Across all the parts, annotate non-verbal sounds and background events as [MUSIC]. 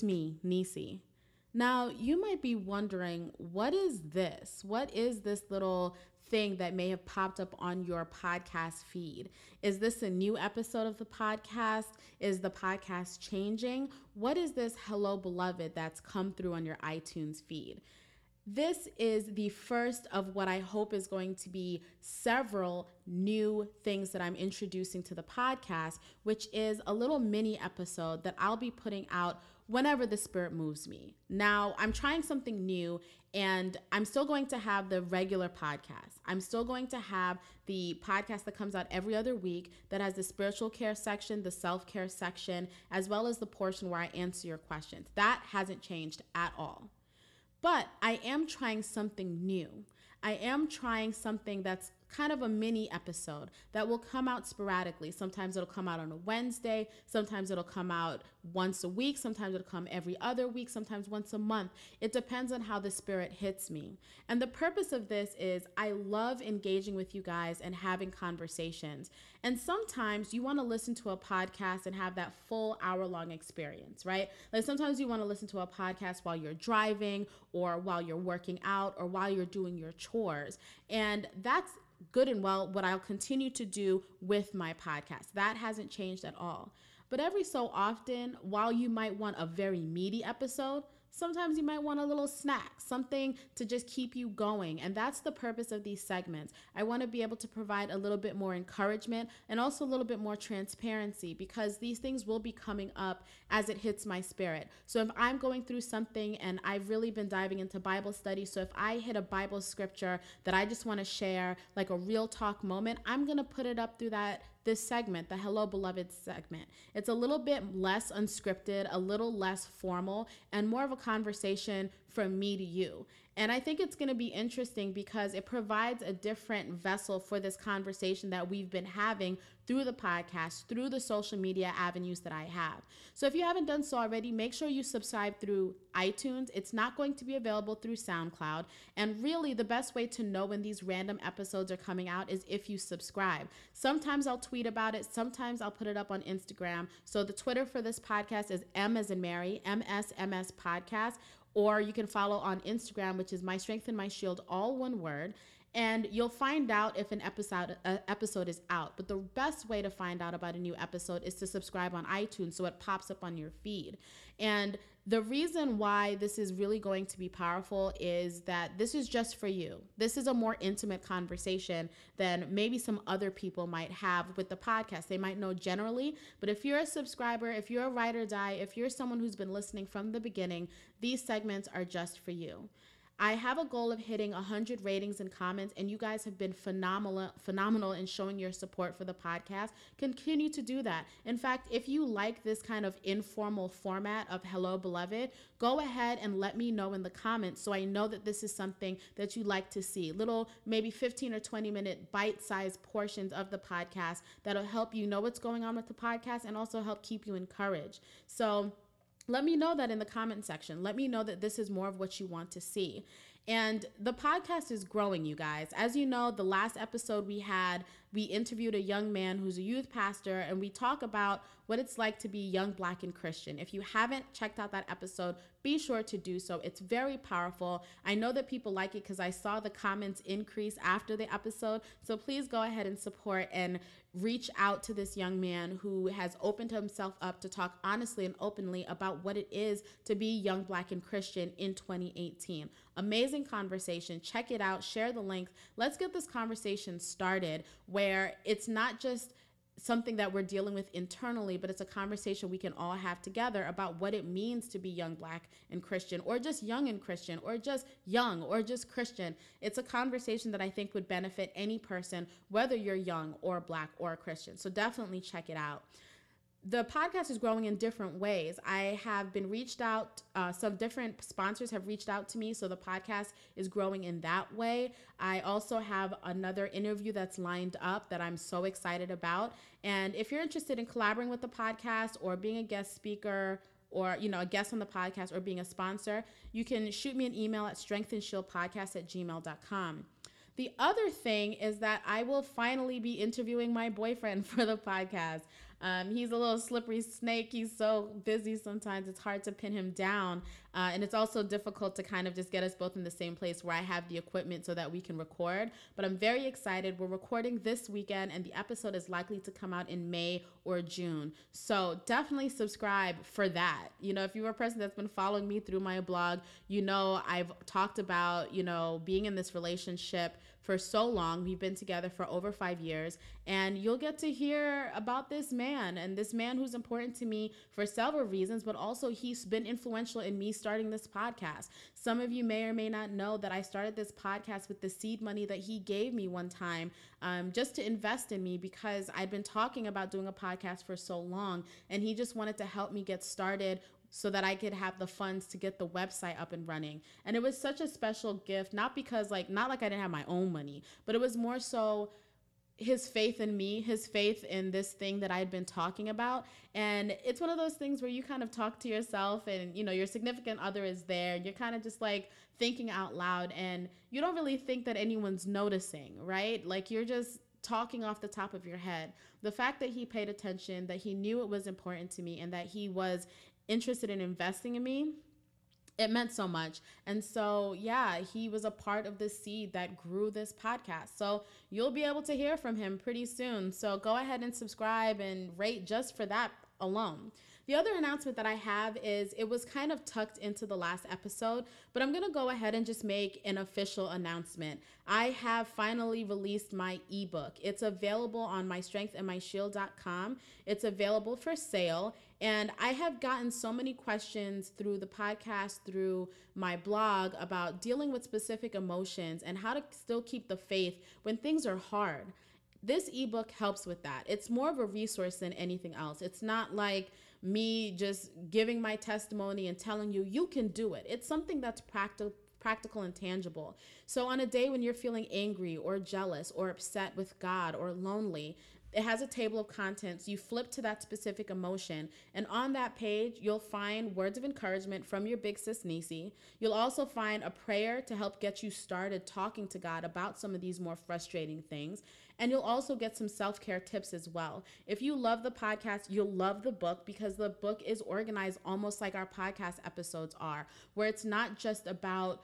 It's me, Nisi. Now, you might be wondering, what is this? What is this little thing that may have popped up on your podcast feed? Is this a new episode of the podcast? Is the podcast changing? What is this Hello Beloved that's come through on your iTunes feed? This is the first of what I hope is going to be several new things that I'm introducing to the podcast, which is a little mini episode that I'll be putting out whenever the spirit moves me. Now, I'm trying something new and I'm still going to have the regular podcast. I'm still going to have the podcast that comes out every other week that has the spiritual care section, the self care section, as well as the portion where I answer your questions. That hasn't changed at all. But I am trying something new. I am trying something that's kind of a mini episode that will come out sporadically. Sometimes it'll come out on a Wednesday, sometimes it'll come out once a week, sometimes it'll come every other week, sometimes once a month. It depends on how the spirit hits me. And the purpose of this is I love engaging with you guys and having conversations. And sometimes you want to listen to a podcast and have that full hour long experience, right? Like sometimes you want to listen to a podcast while you're driving or while you're working out or while you're doing your chores. And that's good and well what I'll continue to do with my podcast. That hasn't changed at all. But every so often, while you might want a very meaty episode, Sometimes you might want a little snack, something to just keep you going. And that's the purpose of these segments. I want to be able to provide a little bit more encouragement and also a little bit more transparency because these things will be coming up as it hits my spirit. So if I'm going through something and I've really been diving into Bible study, so if I hit a Bible scripture that I just want to share, like a real talk moment, I'm going to put it up through that this segment, the Hello Beloved segment. It's a little bit less unscripted, a little less formal, and more of a conversation from me to you. And I think it's going to be interesting because it provides a different vessel for this conversation that we've been having through the podcast, through the social media avenues that I have. So if you haven't done so already, make sure you subscribe through iTunes. It's not going to be available through SoundCloud. And really, the best way to know when these random episodes are coming out is if you subscribe. Sometimes I'll tweet about it, sometimes I'll put it up on Instagram. So the Twitter for this podcast is M as in Mary, MSMS Podcast or you can follow on Instagram, which is My Strength and My Shield, all one word. And you'll find out if an episode uh, episode is out. But the best way to find out about a new episode is to subscribe on iTunes so it pops up on your feed. And the reason why this is really going to be powerful is that this is just for you. This is a more intimate conversation than maybe some other people might have with the podcast. They might know generally, but if you're a subscriber, if you're a ride or die, if you're someone who's been listening from the beginning, these segments are just for you. I have a goal of hitting 100 ratings and comments, and you guys have been phenomenal, phenomenal in showing your support for the podcast. Continue to do that. In fact, if you like this kind of informal format of Hello Beloved, go ahead and let me know in the comments so I know that this is something that you like to see. Little, maybe 15 or 20 minute bite sized portions of the podcast that'll help you know what's going on with the podcast and also help keep you encouraged. So, let me know that in the comment section. Let me know that this is more of what you want to see. And the podcast is growing, you guys. As you know, the last episode we had, we interviewed a young man who's a youth pastor, and we talk about what it's like to be young, black, and Christian. If you haven't checked out that episode, be sure to do so. It's very powerful. I know that people like it because I saw the comments increase after the episode. So please go ahead and support and reach out to this young man who has opened himself up to talk honestly and openly about what it is to be young, black, and Christian in 2018. Amazing conversation. Check it out, share the link. Let's get this conversation started where it's not just something that we're dealing with internally, but it's a conversation we can all have together about what it means to be young, black, and Christian, or just young and Christian, or just young, or just Christian. It's a conversation that I think would benefit any person, whether you're young or black or Christian. So definitely check it out the podcast is growing in different ways. I have been reached out, uh, some different sponsors have reached out to me. So the podcast is growing in that way. I also have another interview that's lined up that I'm so excited about. And if you're interested in collaborating with the podcast or being a guest speaker, or you know a guest on the podcast or being a sponsor you can shoot me an email at strengthandshieldpodcast at gmail.com the other thing is that I will finally be interviewing my boyfriend [LAUGHS] for the podcast. Um, he's a little slippery snake. He's so busy sometimes it's hard to pin him down. Uh, and it's also difficult to kind of just get us both in the same place where I have the equipment so that we can record. But I'm very excited. We're recording this weekend, and the episode is likely to come out in May or June. So definitely subscribe for that. You know, if you're a person that's been following me through my blog, you know I've talked about, you know, being in this relationship for so long. We've been together for over five years, and you'll get to hear about this man and this man who's important to me for several reasons, but also he's been influential in me starting this podcast. Some of you may or may not know that I started this podcast with the seed money that he gave me one time um, just to invest in me because I'd been talking about doing a podcast for so long, and he just wanted to help me get started so that I could have the funds to get the website up and running. And it was such a special gift, not because like not like I didn't have my own money, but it was more so his faith in me, his faith in this thing that I had been talking about. And it's one of those things where you kind of talk to yourself and you know your significant other is there. You're kind of just like thinking out loud and you don't really think that anyone's noticing, right? Like you're just talking off the top of your head. The fact that he paid attention, that he knew it was important to me, and that he was interested in investing in me it meant so much. And so, yeah, he was a part of the seed that grew this podcast. So, you'll be able to hear from him pretty soon. So, go ahead and subscribe and rate just for that alone. The other announcement that I have is it was kind of tucked into the last episode, but I'm going to go ahead and just make an official announcement. I have finally released my ebook. It's available on mystrengthandmyshield.com. It's available for sale. And I have gotten so many questions through the podcast, through my blog about dealing with specific emotions and how to still keep the faith when things are hard. This ebook helps with that. It's more of a resource than anything else. It's not like me just giving my testimony and telling you you can do it. It's something that's practical practical and tangible. So on a day when you're feeling angry or jealous or upset with God or lonely, it has a table of contents. You flip to that specific emotion, and on that page, you'll find words of encouragement from your big sis Nisi. You'll also find a prayer to help get you started talking to God about some of these more frustrating things. And you'll also get some self care tips as well. If you love the podcast, you'll love the book because the book is organized almost like our podcast episodes are, where it's not just about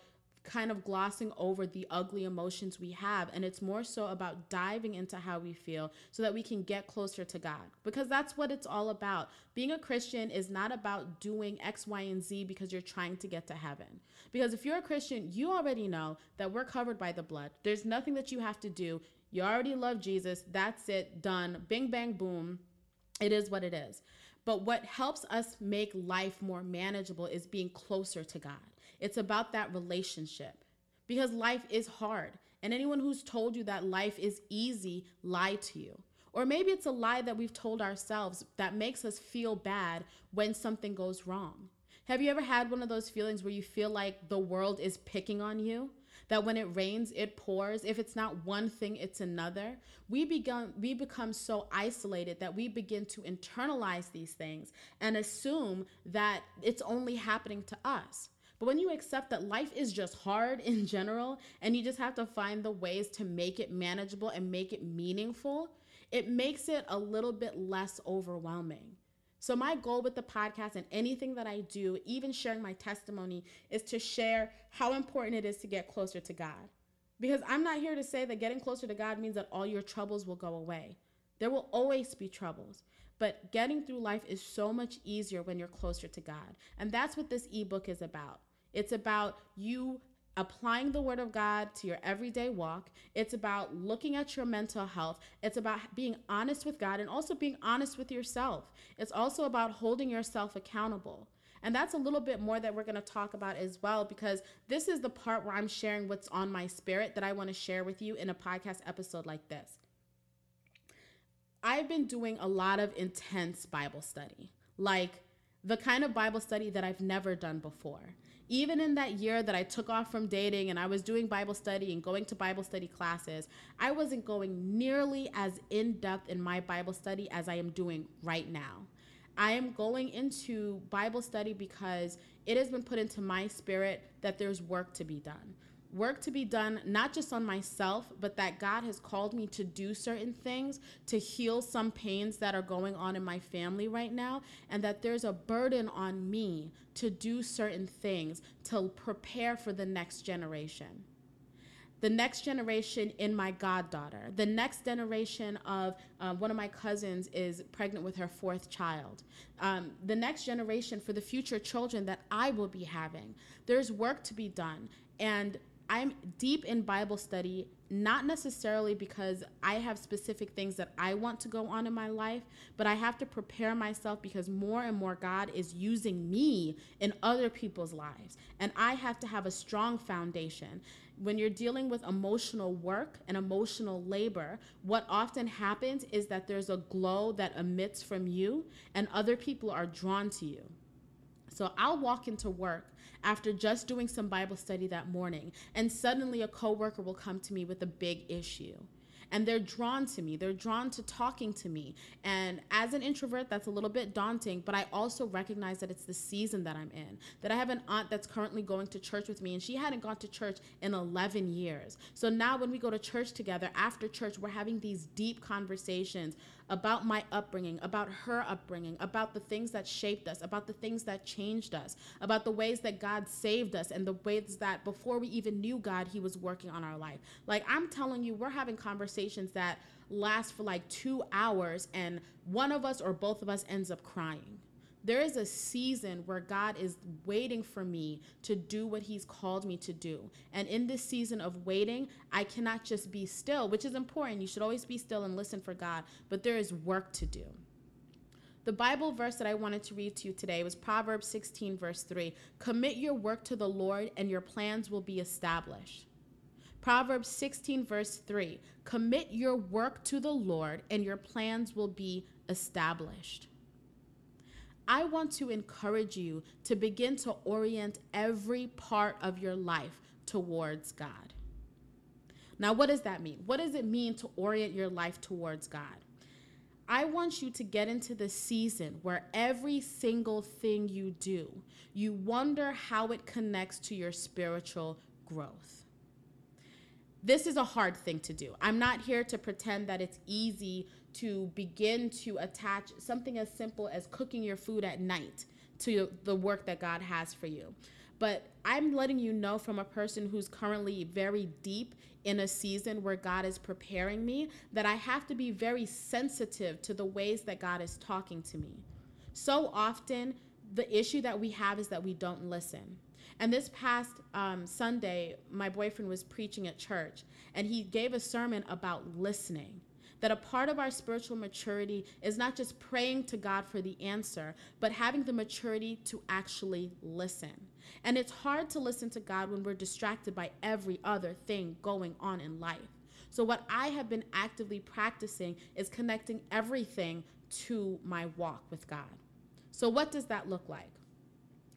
kind of glossing over the ugly emotions we have. And it's more so about diving into how we feel so that we can get closer to God. Because that's what it's all about. Being a Christian is not about doing X, Y, and Z because you're trying to get to heaven. Because if you're a Christian, you already know that we're covered by the blood. There's nothing that you have to do. You already love Jesus. That's it. Done. Bing, bang, boom. It is what it is. But what helps us make life more manageable is being closer to God. It's about that relationship because life is hard. And anyone who's told you that life is easy lied to you. Or maybe it's a lie that we've told ourselves that makes us feel bad when something goes wrong. Have you ever had one of those feelings where you feel like the world is picking on you? That when it rains, it pours. If it's not one thing, it's another. We become we become so isolated that we begin to internalize these things and assume that it's only happening to us. But when you accept that life is just hard in general and you just have to find the ways to make it manageable and make it meaningful, it makes it a little bit less overwhelming. So, my goal with the podcast and anything that I do, even sharing my testimony, is to share how important it is to get closer to God. Because I'm not here to say that getting closer to God means that all your troubles will go away. There will always be troubles. But getting through life is so much easier when you're closer to God. And that's what this ebook is about. It's about you applying the word of God to your everyday walk. It's about looking at your mental health. It's about being honest with God and also being honest with yourself. It's also about holding yourself accountable. And that's a little bit more that we're going to talk about as well, because this is the part where I'm sharing what's on my spirit that I want to share with you in a podcast episode like this. I've been doing a lot of intense Bible study, like the kind of Bible study that I've never done before even in that year that I took off from dating and I was doing Bible study and going to Bible study classes, I wasn't going nearly as in depth in my Bible study as I am doing right now. I am going into Bible study because it has been put into my spirit that there's work to be done. Work to be done, not just on myself, but that God has called me to do certain things to heal some pains that are going on in my family right now, and that there's a burden on me to do certain things to prepare for the next generation the next generation in my goddaughter. The next generation of uh, one of my cousins is pregnant with her fourth child. Um, the next generation for the future children that I will be having. There's work to be done. And I'm deep in Bible study, not necessarily because I have specific things that I want to go on in my life, but I have to prepare myself because more and more God is using me in other people's lives. And I have to have a strong foundation when you're dealing with emotional work and emotional labor, what often happens is that there's a glow that emits from you and other people are drawn to you. So I'll walk into work after just doing some Bible study that morning, and suddenly a coworker will come to me with a big issue and they're drawn to me. They're drawn to talking to me. And as an introvert, that's a little bit daunting, but I also recognize that it's the season that I'm in. That I have an aunt that's currently going to church with me, and she hadn't gone to church in 11 years. So now when we go to church together, after church, we're having these deep conversations about my upbringing, about her upbringing, about the things that shaped us, about the things that changed us, about the ways that God saved us, and the ways that before we even knew God, He was working on our life. Like I'm telling you, we're having conversations that last for like two hours, and one of us or both of us ends up crying there is a season where God is waiting for me to do what He's called me to do. And in this season of waiting, I cannot just be still, which is important. You should always be still and listen for God, but there is work to do. The Bible verse that I wanted to read to you today was Proverbs 16, verse 3. Commit your work to the Lord, and your plans will be established. Proverbs 16, verse 3. Commit your work to the Lord, and your plans will be established. I want to encourage you to begin to orient every part of your life towards God. Now, what does that mean? What does it mean to orient your life towards God? I want you to get into the season where every single thing you do, you wonder how it connects to your spiritual growth. This is a hard thing to do. I'm not here to pretend that it's easy to begin to attach something as simple as cooking your food at night to the work that God has for you. But I'm letting you know from a person who's currently very deep in a season where God is preparing me that I have to be very sensitive to the ways that God is talking to me. So often, the issue that we have is that we don't listen. And this past um, Sunday, my boyfriend was preaching at church, and he gave a sermon about listening that a part of our spiritual maturity is not just praying to God for the answer, but having the maturity to actually listen. And it's hard to listen to God when we're distracted by every other thing going on in life. So, what I have been actively practicing is connecting everything to my walk with God. So, what does that look like?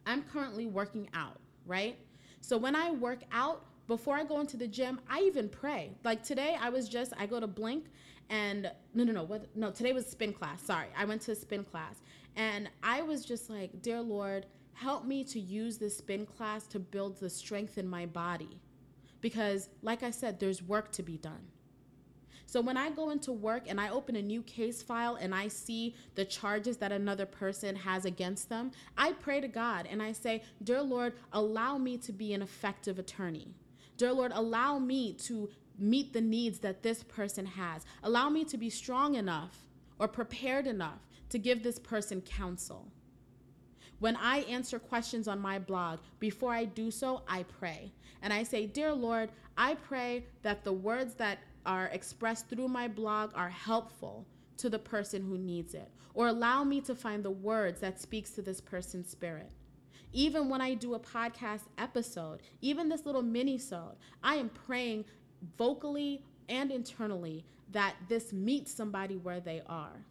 I'm currently working out, right? So, when I work out, before I go into the gym, I even pray. Like today, I was just, I go to Blink and no no no what no today was spin class sorry i went to a spin class and i was just like dear lord help me to use this spin class to build the strength in my body because like i said there's work to be done so when i go into work and i open a new case file and i see the charges that another person has against them i pray to god and i say dear lord allow me to be an effective attorney Dear Lord, allow me to meet the needs that this person has. Allow me to be strong enough or prepared enough to give this person counsel. When I answer questions on my blog, before I do so, I pray. And I say, Dear Lord, I pray that the words that are expressed through my blog are helpful to the person who needs it, or allow me to find the words that speaks to this person's spirit. Even when I do a podcast episode, even this little mini-sode, I am praying vocally and internally that this meets somebody where they are.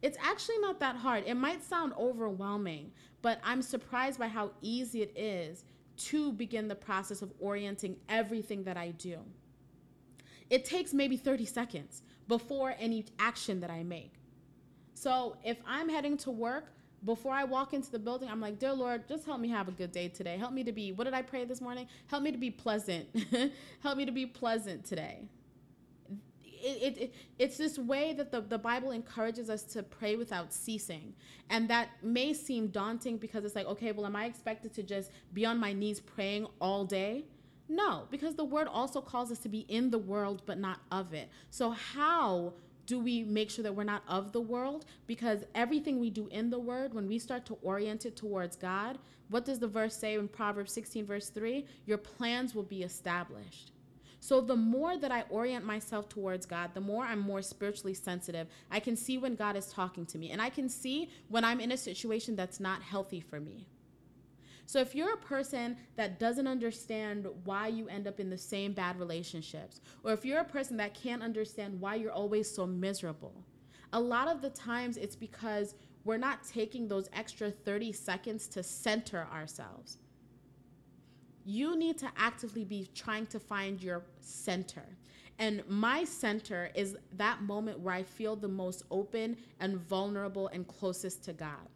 It's actually not that hard. It might sound overwhelming, but I'm surprised by how easy it is to begin the process of orienting everything that I do. It takes maybe 30 seconds before any action that I make. So if I'm heading to work, before I walk into the building, I'm like, Dear Lord, just help me have a good day today. Help me to be, what did I pray this morning? Help me to be pleasant. [LAUGHS] help me to be pleasant today. It, it, it's this way that the, the Bible encourages us to pray without ceasing. And that may seem daunting because it's like, okay, well, am I expected to just be on my knees praying all day? No, because the word also calls us to be in the world, but not of it. So, how do we make sure that we're not of the world? Because everything we do in the word, when we start to orient it towards God, what does the verse say in Proverbs 16, verse 3? Your plans will be established. So the more that I orient myself towards God, the more I'm more spiritually sensitive. I can see when God is talking to me, and I can see when I'm in a situation that's not healthy for me. So if you're a person that doesn't understand why you end up in the same bad relationships, or if you're a person that can't understand why you're always so miserable, a lot of the times it's because we're not taking those extra 30 seconds to center ourselves. You need to actively be trying to find your center. And my center is that moment where I feel the most open and vulnerable and closest to God.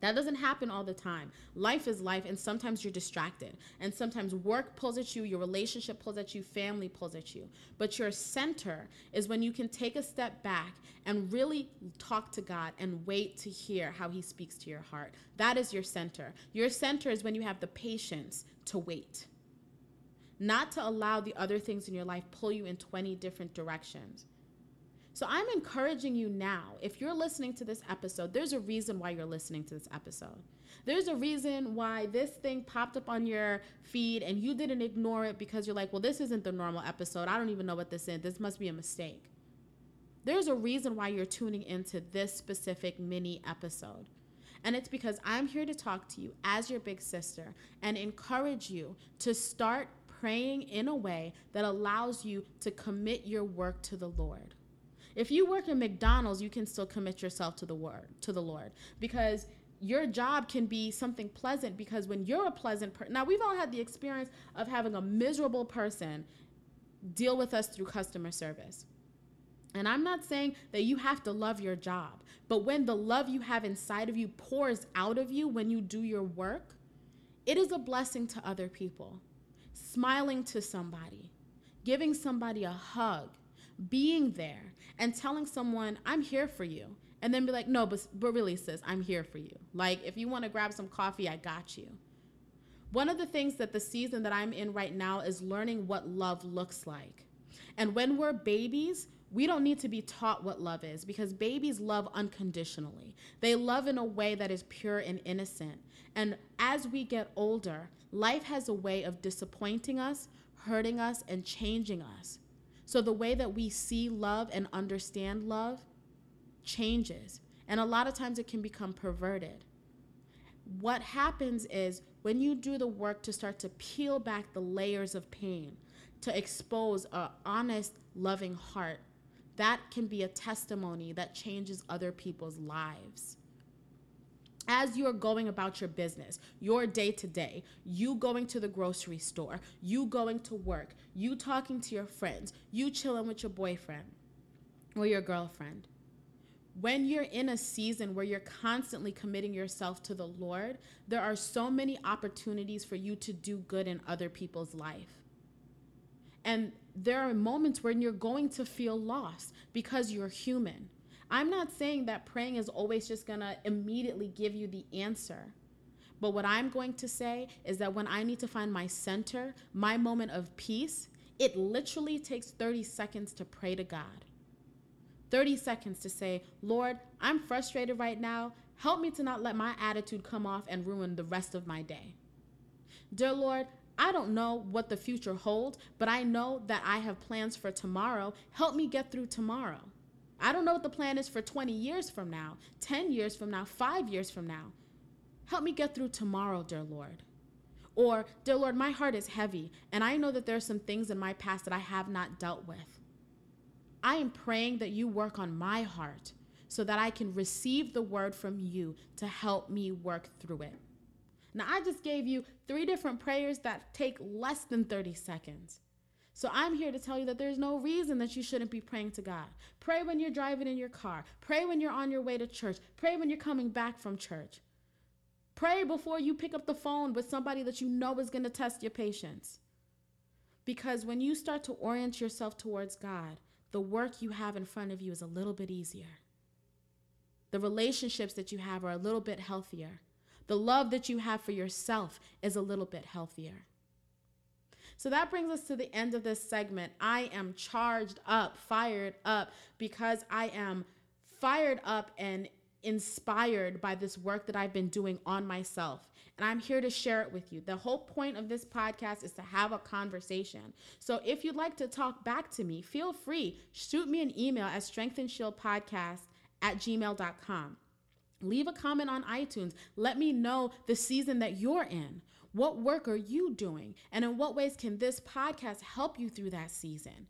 That doesn't happen all the time. Life is life, and sometimes you're distracted. And sometimes work pulls at you, your relationship pulls at you, family pulls at you. But your center is when you can take a step back and really talk to God and wait to hear how He speaks to your heart. That is your center. Your center is when you have the patience to wait, not to allow the other things in your life pull you in 20 different directions. So I'm encouraging you now, if you're listening to this episode, there's a reason why you're listening to this episode. There's a reason why this thing popped up on your feed and you didn't ignore it because you're like, well, this isn't the normal episode. I don't even know what this is. This must be a mistake. There's a reason why you're tuning into this specific mini episode. And it's because I'm here to talk to you as your big sister and encourage you to start praying in a way that allows you to commit your work to the Lord. If you work in McDonald's, you can still commit yourself to the word, to the Lord, because your job can be something pleasant because when you're a pleasant person, now we've all had the experience of having a miserable person deal with us through customer service. And I'm not saying that you have to love your job, but when the love you have inside of you pours out of you when you do your work, it is a blessing to other people. Smiling to somebody, giving somebody a hug, being there and telling someone, I'm here for you. And then be like, no, but, but really, sis, I'm here for you. Like, if you want to grab some coffee, I got you. One of the things that the season that I'm in right now is learning what love looks like. And when we're babies, we don't need to be taught what love is because babies love unconditionally. They love in a way that is pure and innocent. And as we get older, life has a way of disappointing us, hurting us, and changing us. So the way that we see love and understand love changes. And a lot of times it can become perverted. What happens is when you do the work to start to peel back the layers of pain, to expose an honest, loving heart, that can be a testimony that changes other people's lives as you're going about your business, your day to day, you going to the grocery store, you going to work, you talking to your friends, you chilling with your boyfriend or your girlfriend. When you're in a season where you're constantly committing yourself to the Lord, there are so many opportunities for you to do good in other people's life. And there are moments when you're going to feel lost because you're human I'm not saying that praying is always just going to immediately give you the answer. But what I'm going to say is that when I need to find my center, my moment of peace, it literally takes 30 seconds to pray to God. 30 seconds to say, Lord, I'm frustrated right now. Help me to not let my attitude come off and ruin the rest of my day. Dear Lord, I don't know what the future holds, but I know that I have plans for tomorrow. Help me get through tomorrow. I don't know what the plan is for 20 years from now, 10 years from now, five years from now. Help me get through tomorrow, dear Lord. Or, dear Lord, my heart is heavy, and I know that there are some things in my past that I have not dealt with. I am praying that you work on my heart so that I can receive the word from you to help me work through it. Now, I just gave you three different prayers that take less than 30 seconds. So I'm here to tell you that there's no reason that you shouldn't be praying to God. Pray when you're driving in your car. Pray when you're on your way to church. Pray when you're coming back from church. Pray before you pick up the phone with somebody that you know is going to test your patience. Because when you start to orient yourself towards God, the work you have in front of you is a little bit easier. The relationships that you have are a little bit healthier. The love that you have for yourself is a little bit healthier. So that brings us to the end of this segment. I am charged up, fired up, because I am fired up and inspired by this work that I've been doing on myself. And I'm here to share it with you. The whole point of this podcast is to have a conversation. So if you'd like to talk back to me, feel free. Shoot me an email at strengthandshieldpodcast at gmail.com. Leave a comment on iTunes. Let me know the season that you're in. What work are you doing? And in what ways can this podcast help you through that season?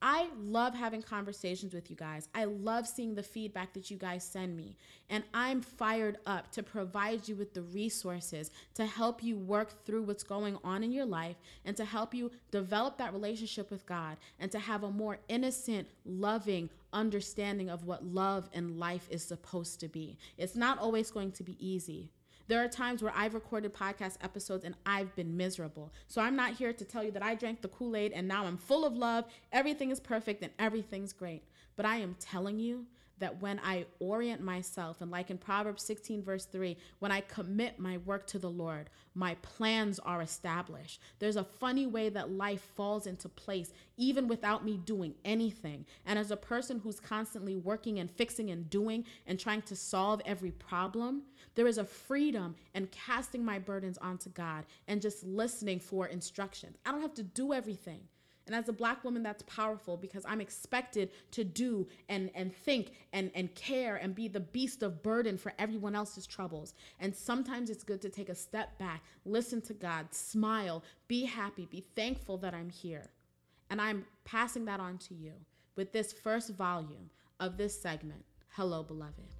I love having conversations with you guys. I love seeing the feedback that you guys send me. And I'm fired up to provide you with the resources to help you work through what's going on in your life and to help you develop that relationship with God and to have a more innocent, loving understanding of what love and life is supposed to be. It's not always going to be easy. There are times where I've recorded podcast episodes and I've been miserable. So I'm not here to tell you that I drank the Kool Aid and now I'm full of love, everything is perfect, and everything's great. But I am telling you that when I orient myself, and like in Proverbs 16, verse 3, when I commit my work to the Lord, my plans are established. There's a funny way that life falls into place even without me doing anything. And as a person who's constantly working and fixing and doing and trying to solve every problem, there is a freedom in casting my burdens onto God and just listening for instructions. I don't have to do everything. And as a black woman, that's powerful because I'm expected to do and, and think and, and care and be the beast of burden for everyone else's troubles. And sometimes it's good to take a step back, listen to God, smile, be happy, be thankful that I'm here. And I'm passing that on to you with this first volume of this segment. Hello, beloved.